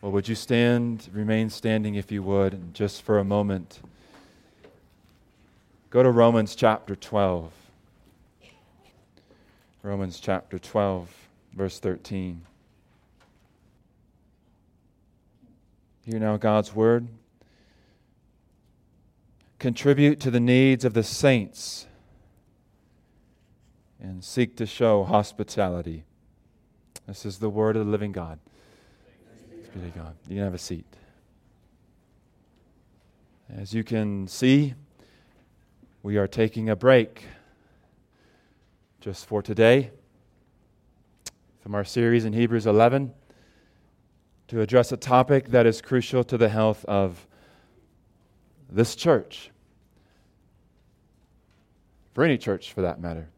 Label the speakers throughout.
Speaker 1: Well, would you stand, remain standing if you would, and just for a moment? Go to Romans chapter 12. Romans chapter 12, verse 13. Hear now God's word. Contribute to the needs of the saints and seek to show hospitality. This is the word of the living God. Be to God. You can have a seat. As you can see, we are taking a break just for today from our series in Hebrews 11 to address a topic that is crucial to the health of this church, for any church for that matter.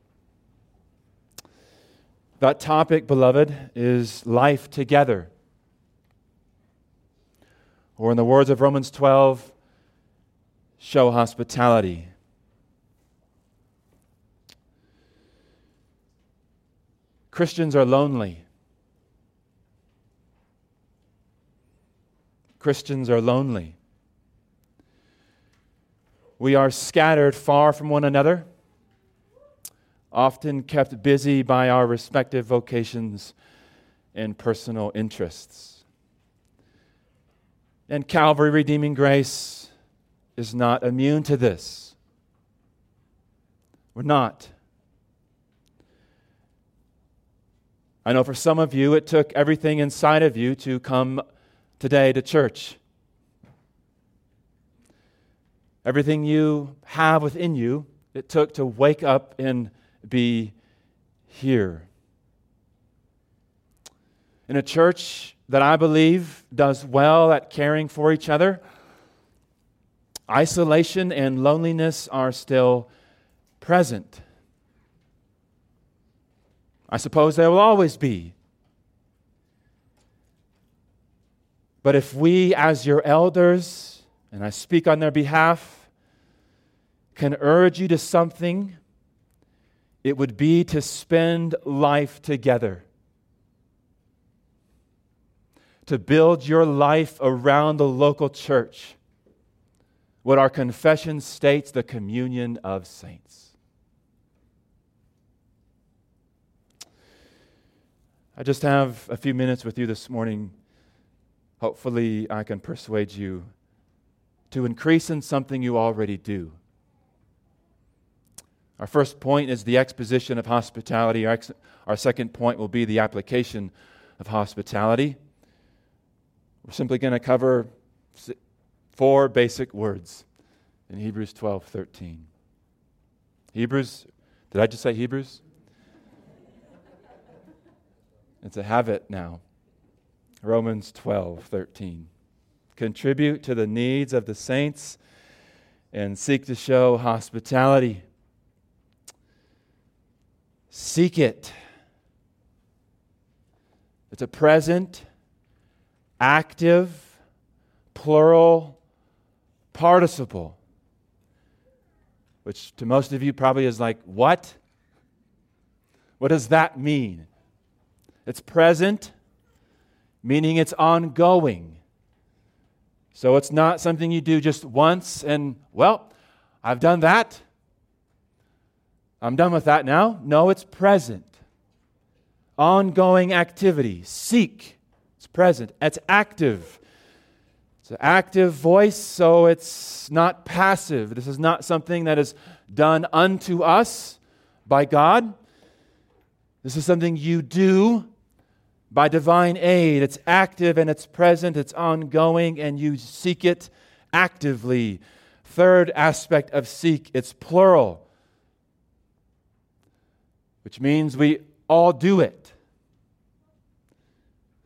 Speaker 1: That topic, beloved, is life together. Or, in the words of Romans 12, show hospitality. Christians are lonely. Christians are lonely. We are scattered far from one another, often kept busy by our respective vocations and personal interests. And Calvary Redeeming Grace is not immune to this. We're not. I know for some of you, it took everything inside of you to come today to church. Everything you have within you, it took to wake up and be here. In a church that I believe does well at caring for each other, isolation and loneliness are still present. I suppose they will always be. But if we, as your elders, and I speak on their behalf, can urge you to something, it would be to spend life together. To build your life around the local church. What our confession states the communion of saints. I just have a few minutes with you this morning Hopefully, I can persuade you to increase in something you already do. Our first point is the exposition of hospitality. Our, ex- our second point will be the application of hospitality. We're simply going to cover four basic words in Hebrews 12 13. Hebrews, did I just say Hebrews? It's a habit now. Romans 12, 13. Contribute to the needs of the saints and seek to show hospitality. Seek it. It's a present, active, plural participle, which to most of you probably is like, what? What does that mean? It's present meaning it's ongoing. So it's not something you do just once and, well, I've done that. I'm done with that now. No, it's present. Ongoing activity. Seek. It's present. It's active. It's an active voice, so it's not passive. This is not something that is done unto us by God. This is something you do by divine aid. It's active and it's present, it's ongoing, and you seek it actively. Third aspect of seek, it's plural, which means we all do it.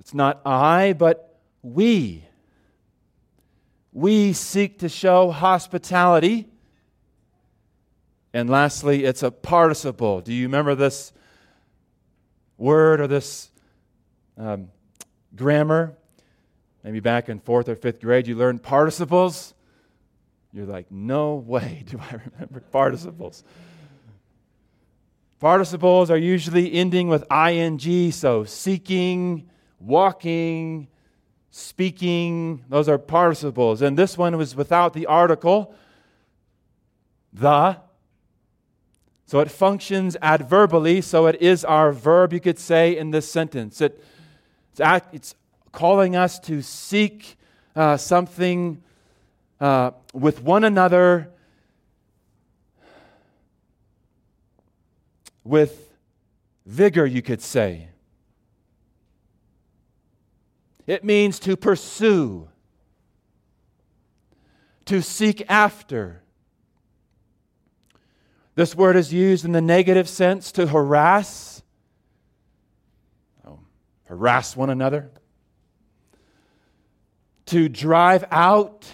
Speaker 1: It's not I, but we. We seek to show hospitality. And lastly, it's a participle. Do you remember this word or this um, grammar, maybe back in fourth or fifth grade, you learned participles. You're like, no way do I remember participles. Participles are usually ending with ing, so seeking, walking, speaking, those are participles. And this one was without the article, the. So it functions adverbially, so it is our verb, you could say, in this sentence. It, it's, act, it's calling us to seek uh, something uh, with one another with vigor, you could say. It means to pursue, to seek after. This word is used in the negative sense to harass, oh, harass one another, to drive out,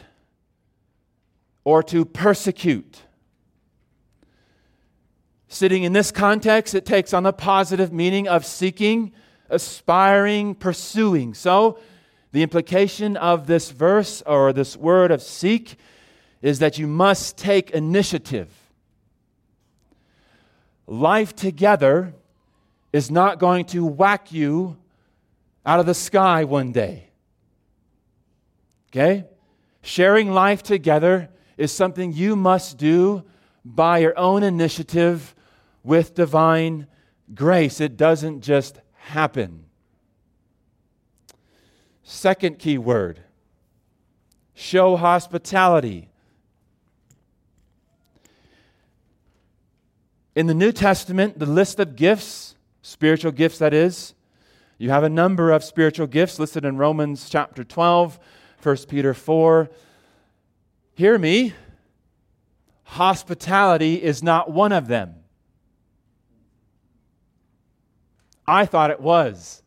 Speaker 1: or to persecute. Sitting in this context, it takes on the positive meaning of seeking aspiring, pursuing. So, the implication of this verse or this word of seek is that you must take initiative. Life together is not going to whack you out of the sky one day. Okay? Sharing life together is something you must do by your own initiative with divine grace. It doesn't just happen. Second key word show hospitality. In the New Testament, the list of gifts, spiritual gifts that is, you have a number of spiritual gifts listed in Romans chapter 12, 1 Peter 4. Hear me, hospitality is not one of them. I thought it was.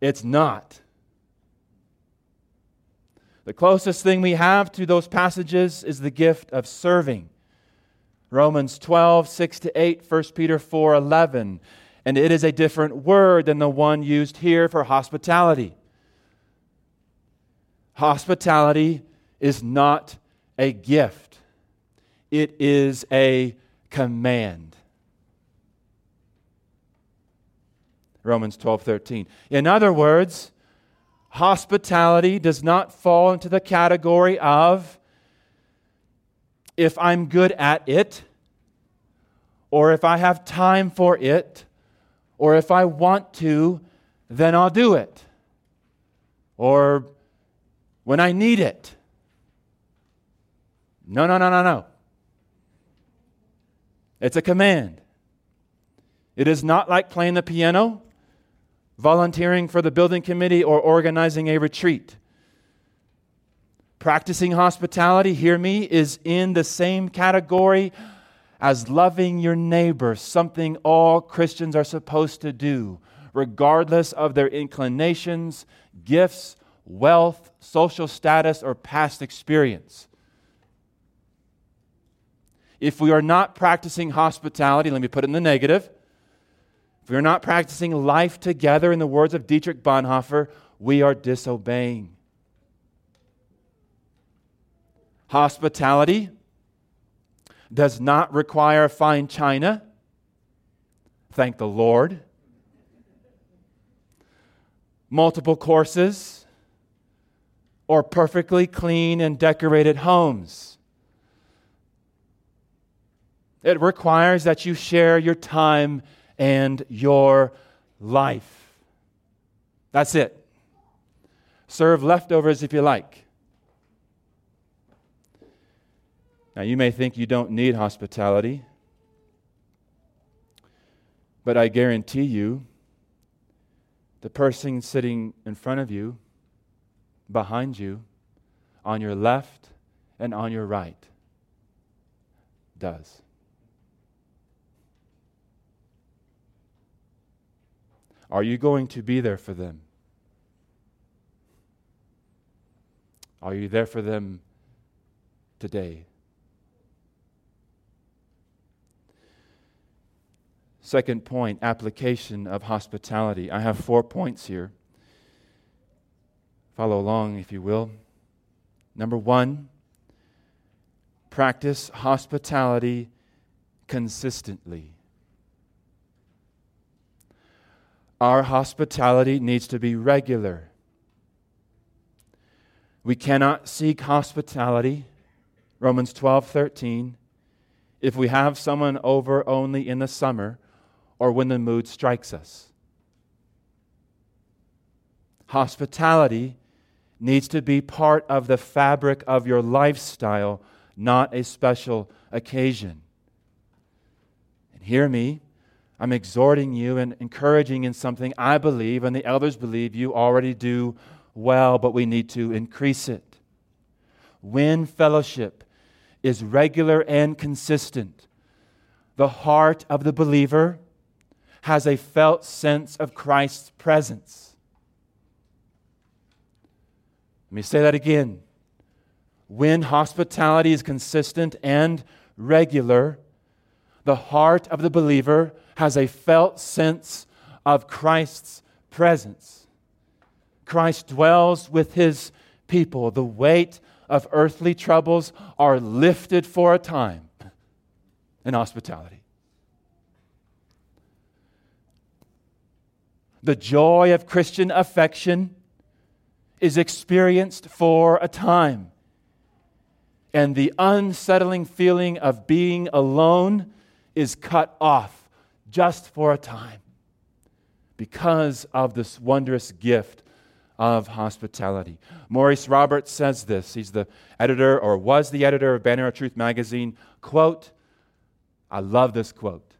Speaker 1: It's not. The closest thing we have to those passages is the gift of serving. Romans 12, 6 to 8, 1 Peter 4, 11. And it is a different word than the one used here for hospitality. Hospitality is not a gift, it is a command. Romans 12, 13. In other words, hospitality does not fall into the category of if I'm good at it, or if I have time for it, or if I want to, then I'll do it, or when I need it. No, no, no, no, no. It's a command. It is not like playing the piano volunteering for the building committee, or organizing a retreat. Practicing hospitality, hear me, is in the same category as loving your neighbor, something all Christians are supposed to do, regardless of their inclinations, gifts, wealth, social status, or past experience. If we are not practicing hospitality, let me put it in the negative, if we're not practicing life together, in the words of Dietrich Bonhoeffer, we are disobeying. Hospitality does not require fine china. Thank the Lord. Multiple courses or perfectly clean and decorated homes. It requires that you share your time and your life. That's it. Serve leftovers if you like. Now, you may think you don't need hospitality, but I guarantee you, the person sitting in front of you, behind you, on your left, and on your right does. Are you going to be there for them? Are you there for them today? Second point application of hospitality. I have four points here. Follow along, if you will. Number one, practice hospitality consistently. Our hospitality needs to be regular. We cannot seek hospitality, Romans 12, 13, if we have someone over only in the summer or when the mood strikes us. Hospitality needs to be part of the fabric of your lifestyle, not a special occasion. And hear me, I'm exhorting you and encouraging in something I believe and the elders believe you already do well, but we need to increase it. When fellowship is regular and consistent, the heart of the believer has a felt sense of Christ's presence. Let me say that again. When hospitality is consistent and regular, the heart of the believer has a felt sense of Christ's presence. Christ dwells with his people. The weight of earthly troubles are lifted for a time in hospitality. The joy of Christian affection is experienced for a time. And the unsettling feeling of being alone is cut off just for a time because of this wondrous gift of hospitality. Maurice Roberts says this. He's the editor, or was the editor of Banner of Truth magazine. Quote, I love this quote.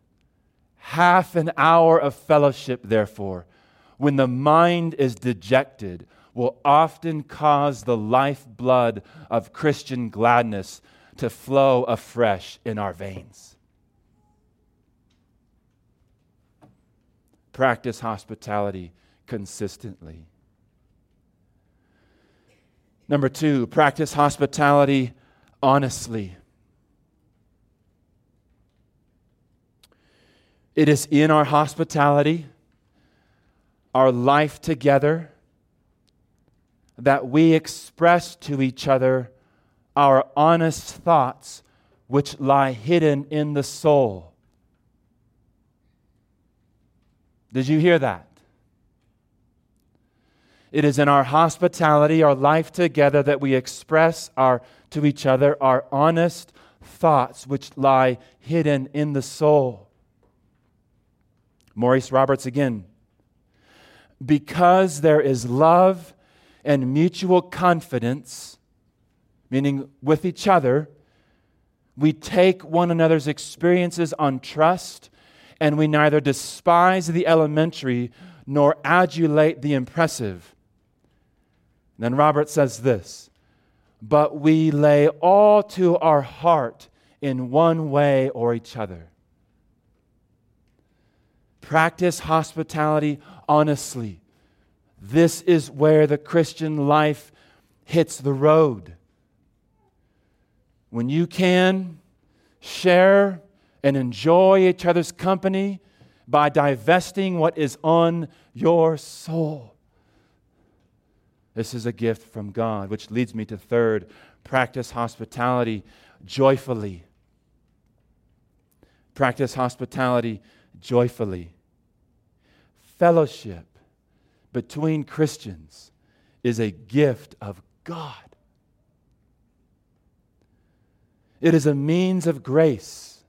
Speaker 1: Half an hour of fellowship, therefore, when the mind is dejected, will often cause the lifeblood of Christian gladness to flow afresh in our veins. Practice hospitality consistently. Number two, practice hospitality honestly. It is in our hospitality, our life together, that we express to each other our honest thoughts which lie hidden in the soul. Did you hear that? It is in our hospitality, our life together, that we express our, to each other our honest thoughts which lie hidden in the soul. Maurice Roberts again. Because there is love and mutual confidence, meaning with each other, we take one another's experiences on trust, and we neither despise the elementary nor adulate the impressive. then Robert says this But we lay all to our heart in one way or each other. Practice hospitality honestly this is where the Christian life hits the road. When you can share and enjoy each other's company by divesting what is on your soul. This is a gift from God, which leads me to third practice hospitality joyfully. Practice hospitality joyfully. Fellowship between Christians is a gift of God. It is a means of grace.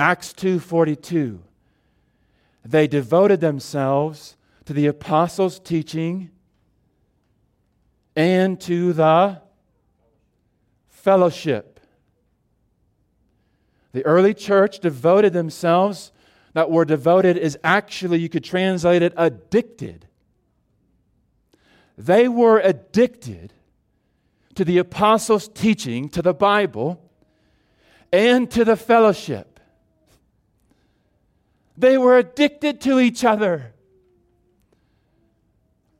Speaker 1: Acts 2:42 They devoted themselves to the apostles' teaching and to the fellowship. The early church devoted themselves that word devoted is actually, you could translate it, addicted. They were addicted to the apostles' teaching, to the Bible, and to the fellowship. They were addicted to each other.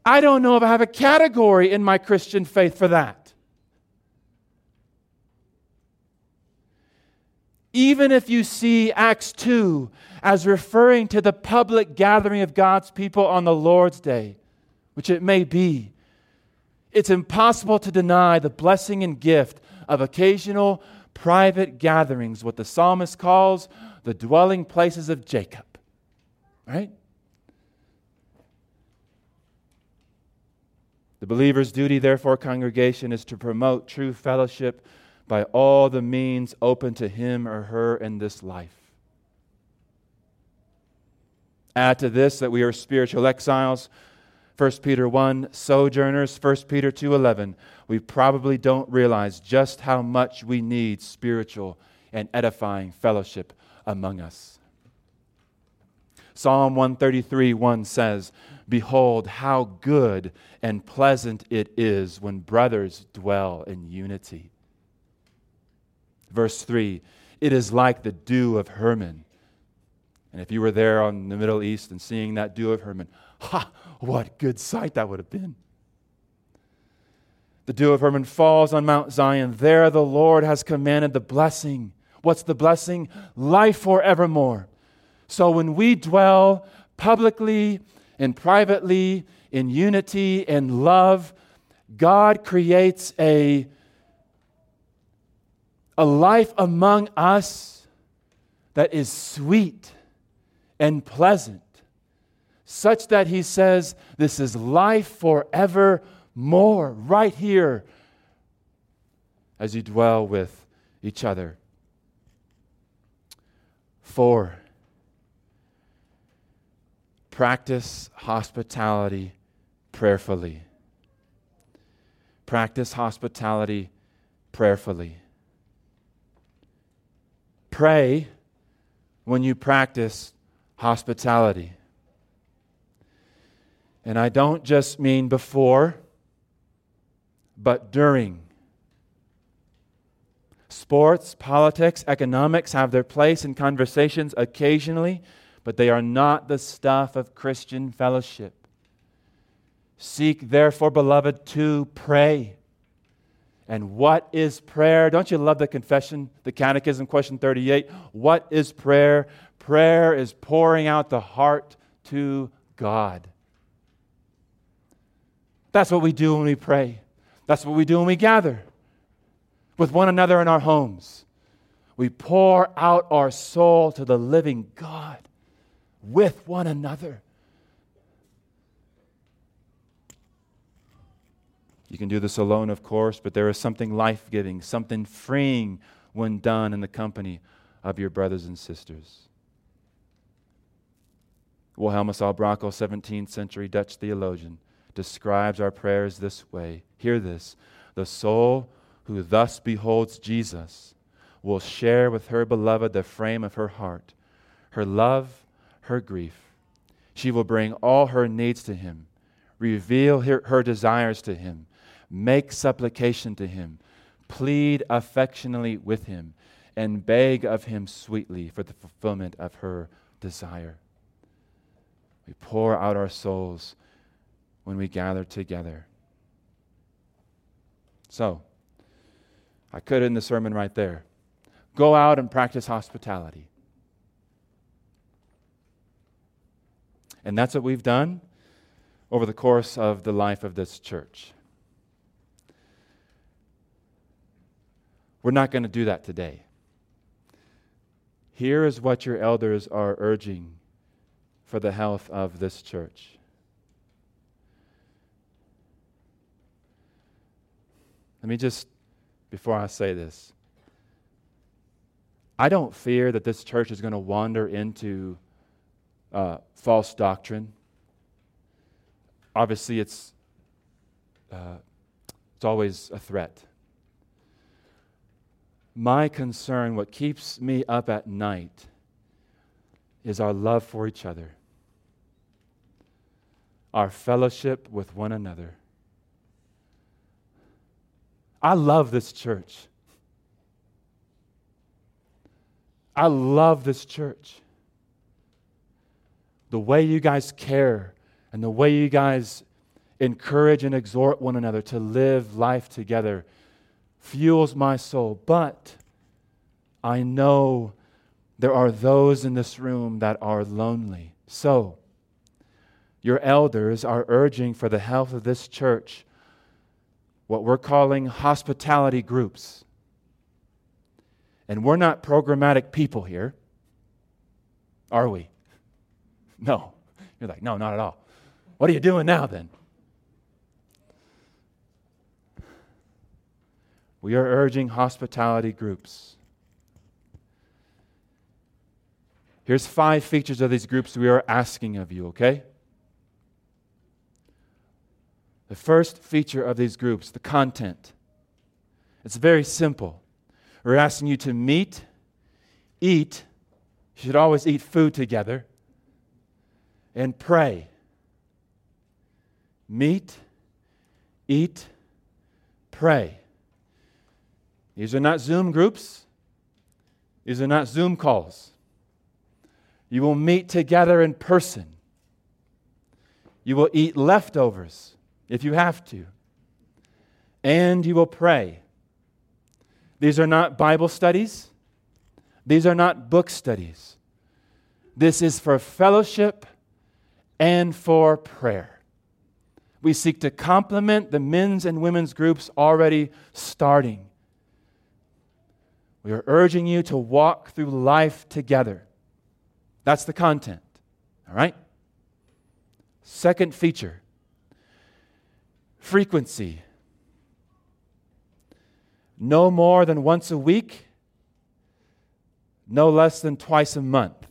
Speaker 1: I don't know if I have a category in my Christian faith for that. Even if you see Acts 2 as referring to the public gathering of God's people on the Lord's day, which it may be, it's impossible to deny the blessing and gift of occasional private gatherings, what the psalmist calls the dwelling places of Jacob. Right? The believer's duty, therefore, congregation, is to promote true fellowship by all the means open to him or her in this life. Add to this that we are spiritual exiles. 1 Peter 1, sojourners, 1 Peter 2:11. We probably don't realize just how much we need spiritual and edifying fellowship among us. Psalm 133 1 says, Behold, how good and pleasant it is when brothers dwell in unity. Verse 3 It is like the dew of Hermon. And if you were there on the Middle East and seeing that dew of Hermon, ha, what good sight that would have been. The dew of Hermon falls on Mount Zion. There the Lord has commanded the blessing. What's the blessing? Life forevermore. So when we dwell publicly and privately in unity and love, God creates a, a life among us that is sweet and pleasant, such that He says, This is life forevermore, right here, as you dwell with each other. Four, practice hospitality prayerfully. Practice hospitality prayerfully. Pray when you practice hospitality. And I don't just mean before, but during. Sports, politics, economics have their place in conversations occasionally, but they are not the stuff of Christian fellowship. Seek, therefore, beloved, to pray. And what is prayer? Don't you love the confession, the catechism, question 38? What is prayer? Prayer is pouring out the heart to God. That's what we do when we pray. That's what we do when we gather with one another in our homes. We pour out our soul to the living God with one another. You can do this alone, of course, but there is something life giving, something freeing when done in the company of your brothers and sisters. Wilhelmus à 17th century Dutch theologian, describes our prayers this way. Hear this the soul who thus beholds Jesus will share with her beloved the frame of her heart, her love, her grief. She will bring all her needs to him, reveal her, her desires to him, make supplication to him, plead affectionately with him, and beg of him sweetly for the fulfillment of her desire. We pour out our souls when we gather together. So, I could end the sermon right there. Go out and practice hospitality. And that's what we've done over the course of the life of this church. We're not going to do that today. Here is what your elders are urging for the health of this church. Let me just, before I say this, I don't fear that this church is going to wander into uh, false doctrine. Obviously, it's, uh, it's always a threat. My concern, what keeps me up at night, is our love for each other our fellowship with one another. I love this church. I love this church. The way you guys care and the way you guys encourage and exhort one another to live life together fuels my soul. But I know there are those in this room that are lonely. So, your elders are urging for the health of this church what we're calling hospitality groups. And we're not programmatic people here, are we? No. You're like, no, not at all. What are you doing now then? we are urging hospitality groups. Here's five features of these groups we are asking of you, okay? The first feature of these groups, the content. It's very simple. We're asking you to meet, eat, you should always eat food together, and pray. Meet, eat, pray. These are not Zoom groups, these are not Zoom calls. You will meet together in person. You will eat leftovers if you have to. And you will pray. These are not Bible studies, these are not book studies. This is for fellowship and for prayer. We seek to complement the men's and women's groups already starting. We are urging you to walk through life together. That's the content. All right? Second feature frequency. No more than once a week, no less than twice a month.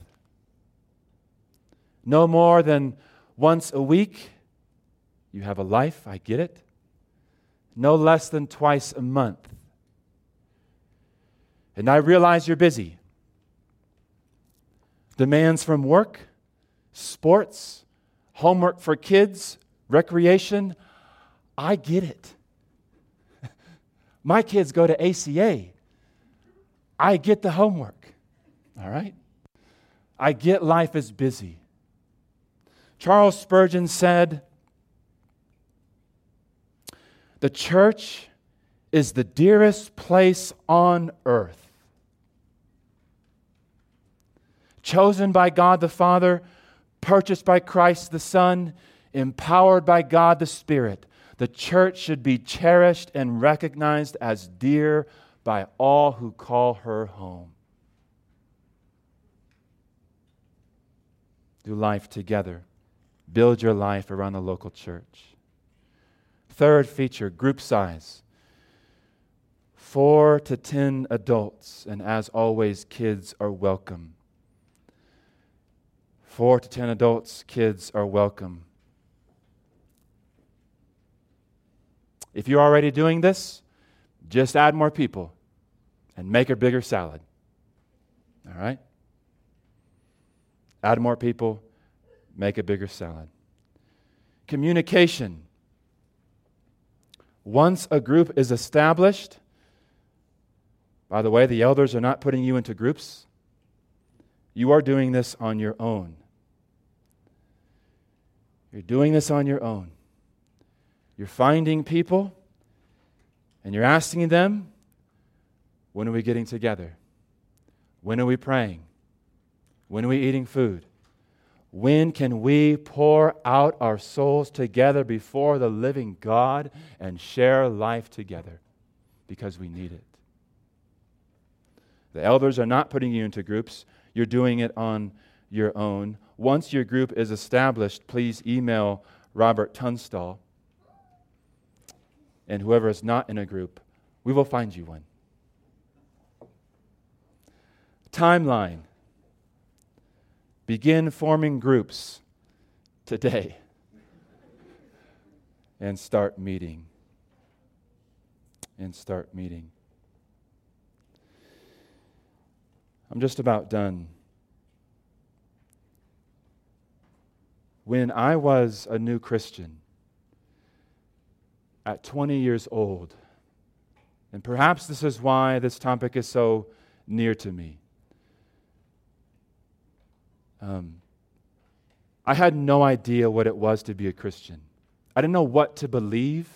Speaker 1: No more than once a week. You have a life, I get it. No less than twice a month. And I realize you're busy. Demands from work, sports, homework for kids, recreation. I get it. My kids go to ACA. I get the homework. All right? I get life is busy. Charles Spurgeon said, The church is the dearest place on earth. chosen by God the Father, purchased by Christ the Son, empowered by God the Spirit. The church should be cherished and recognized as dear by all who call her home. Do life together. Build your life around the local church. Third feature group size four to ten adults, and as always, kids are welcome. Four to ten adults, kids are welcome. If you're already doing this, just add more people and make a bigger salad. All right? Add more people, make a bigger salad. Communication. Once a group is established, by the way, the elders are not putting you into groups. You are doing this on your own. You're doing this on your own. You're finding people and you're asking them, when are we getting together? When are we praying? When are we eating food? When can we pour out our souls together before the living God and share life together? Because we need it. The elders are not putting you into groups, you're doing it on your own. Once your group is established, please email Robert Tunstall. And whoever is not in a group, we will find you one. Timeline. Begin forming groups today and start meeting. And start meeting. I'm just about done. When I was a new Christian, at 20 years old, and perhaps this is why this topic is so near to me. Um, I had no idea what it was to be a Christian. I didn't know what to believe,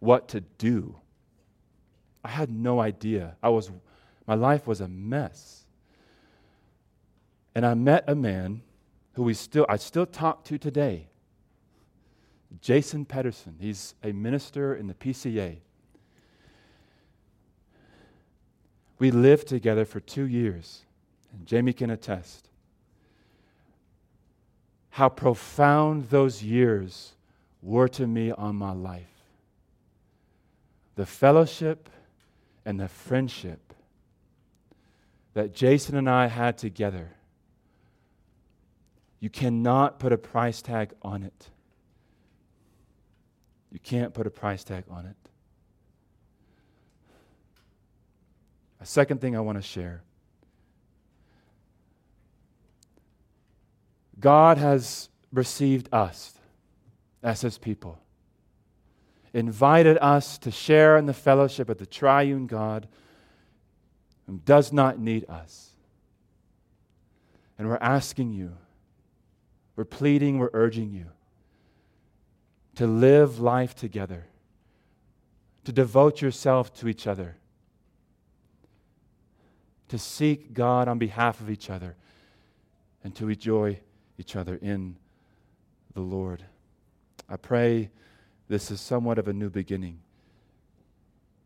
Speaker 1: what to do. I had no idea. I was, my life was a mess. And I met a man who we still, I still talk to today. Jason Pedersen. He's a minister in the PCA. We lived together for two years, and Jamie can attest how profound those years were to me on my life. the fellowship and the friendship that Jason and I had together. You cannot put a price tag on it. You can't put a price tag on it. A second thing I want to share God has received us as his people, invited us to share in the fellowship of the triune God who does not need us. And we're asking you, we're pleading, we're urging you to live life together, to devote yourself to each other, to seek God on behalf of each other, and to enjoy each other in the Lord. I pray this is somewhat of a new beginning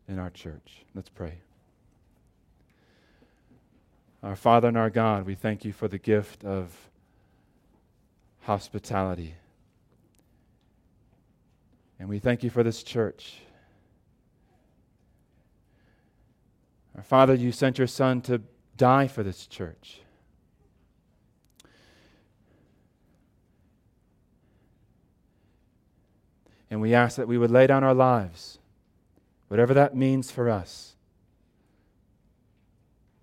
Speaker 1: in our church. Let's pray. Our Father and our God, we thank you for the gift of hospitality. And we thank you for this church. Our Father, you sent your Son to die for this church. And we ask that we would lay down our lives, whatever that means for us,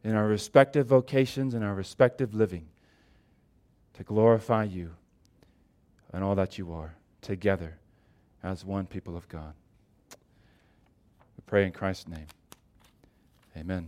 Speaker 1: in our respective vocations and our respective living, to glorify you and all that you are together as one people of God. We pray in Christ's name. Amen.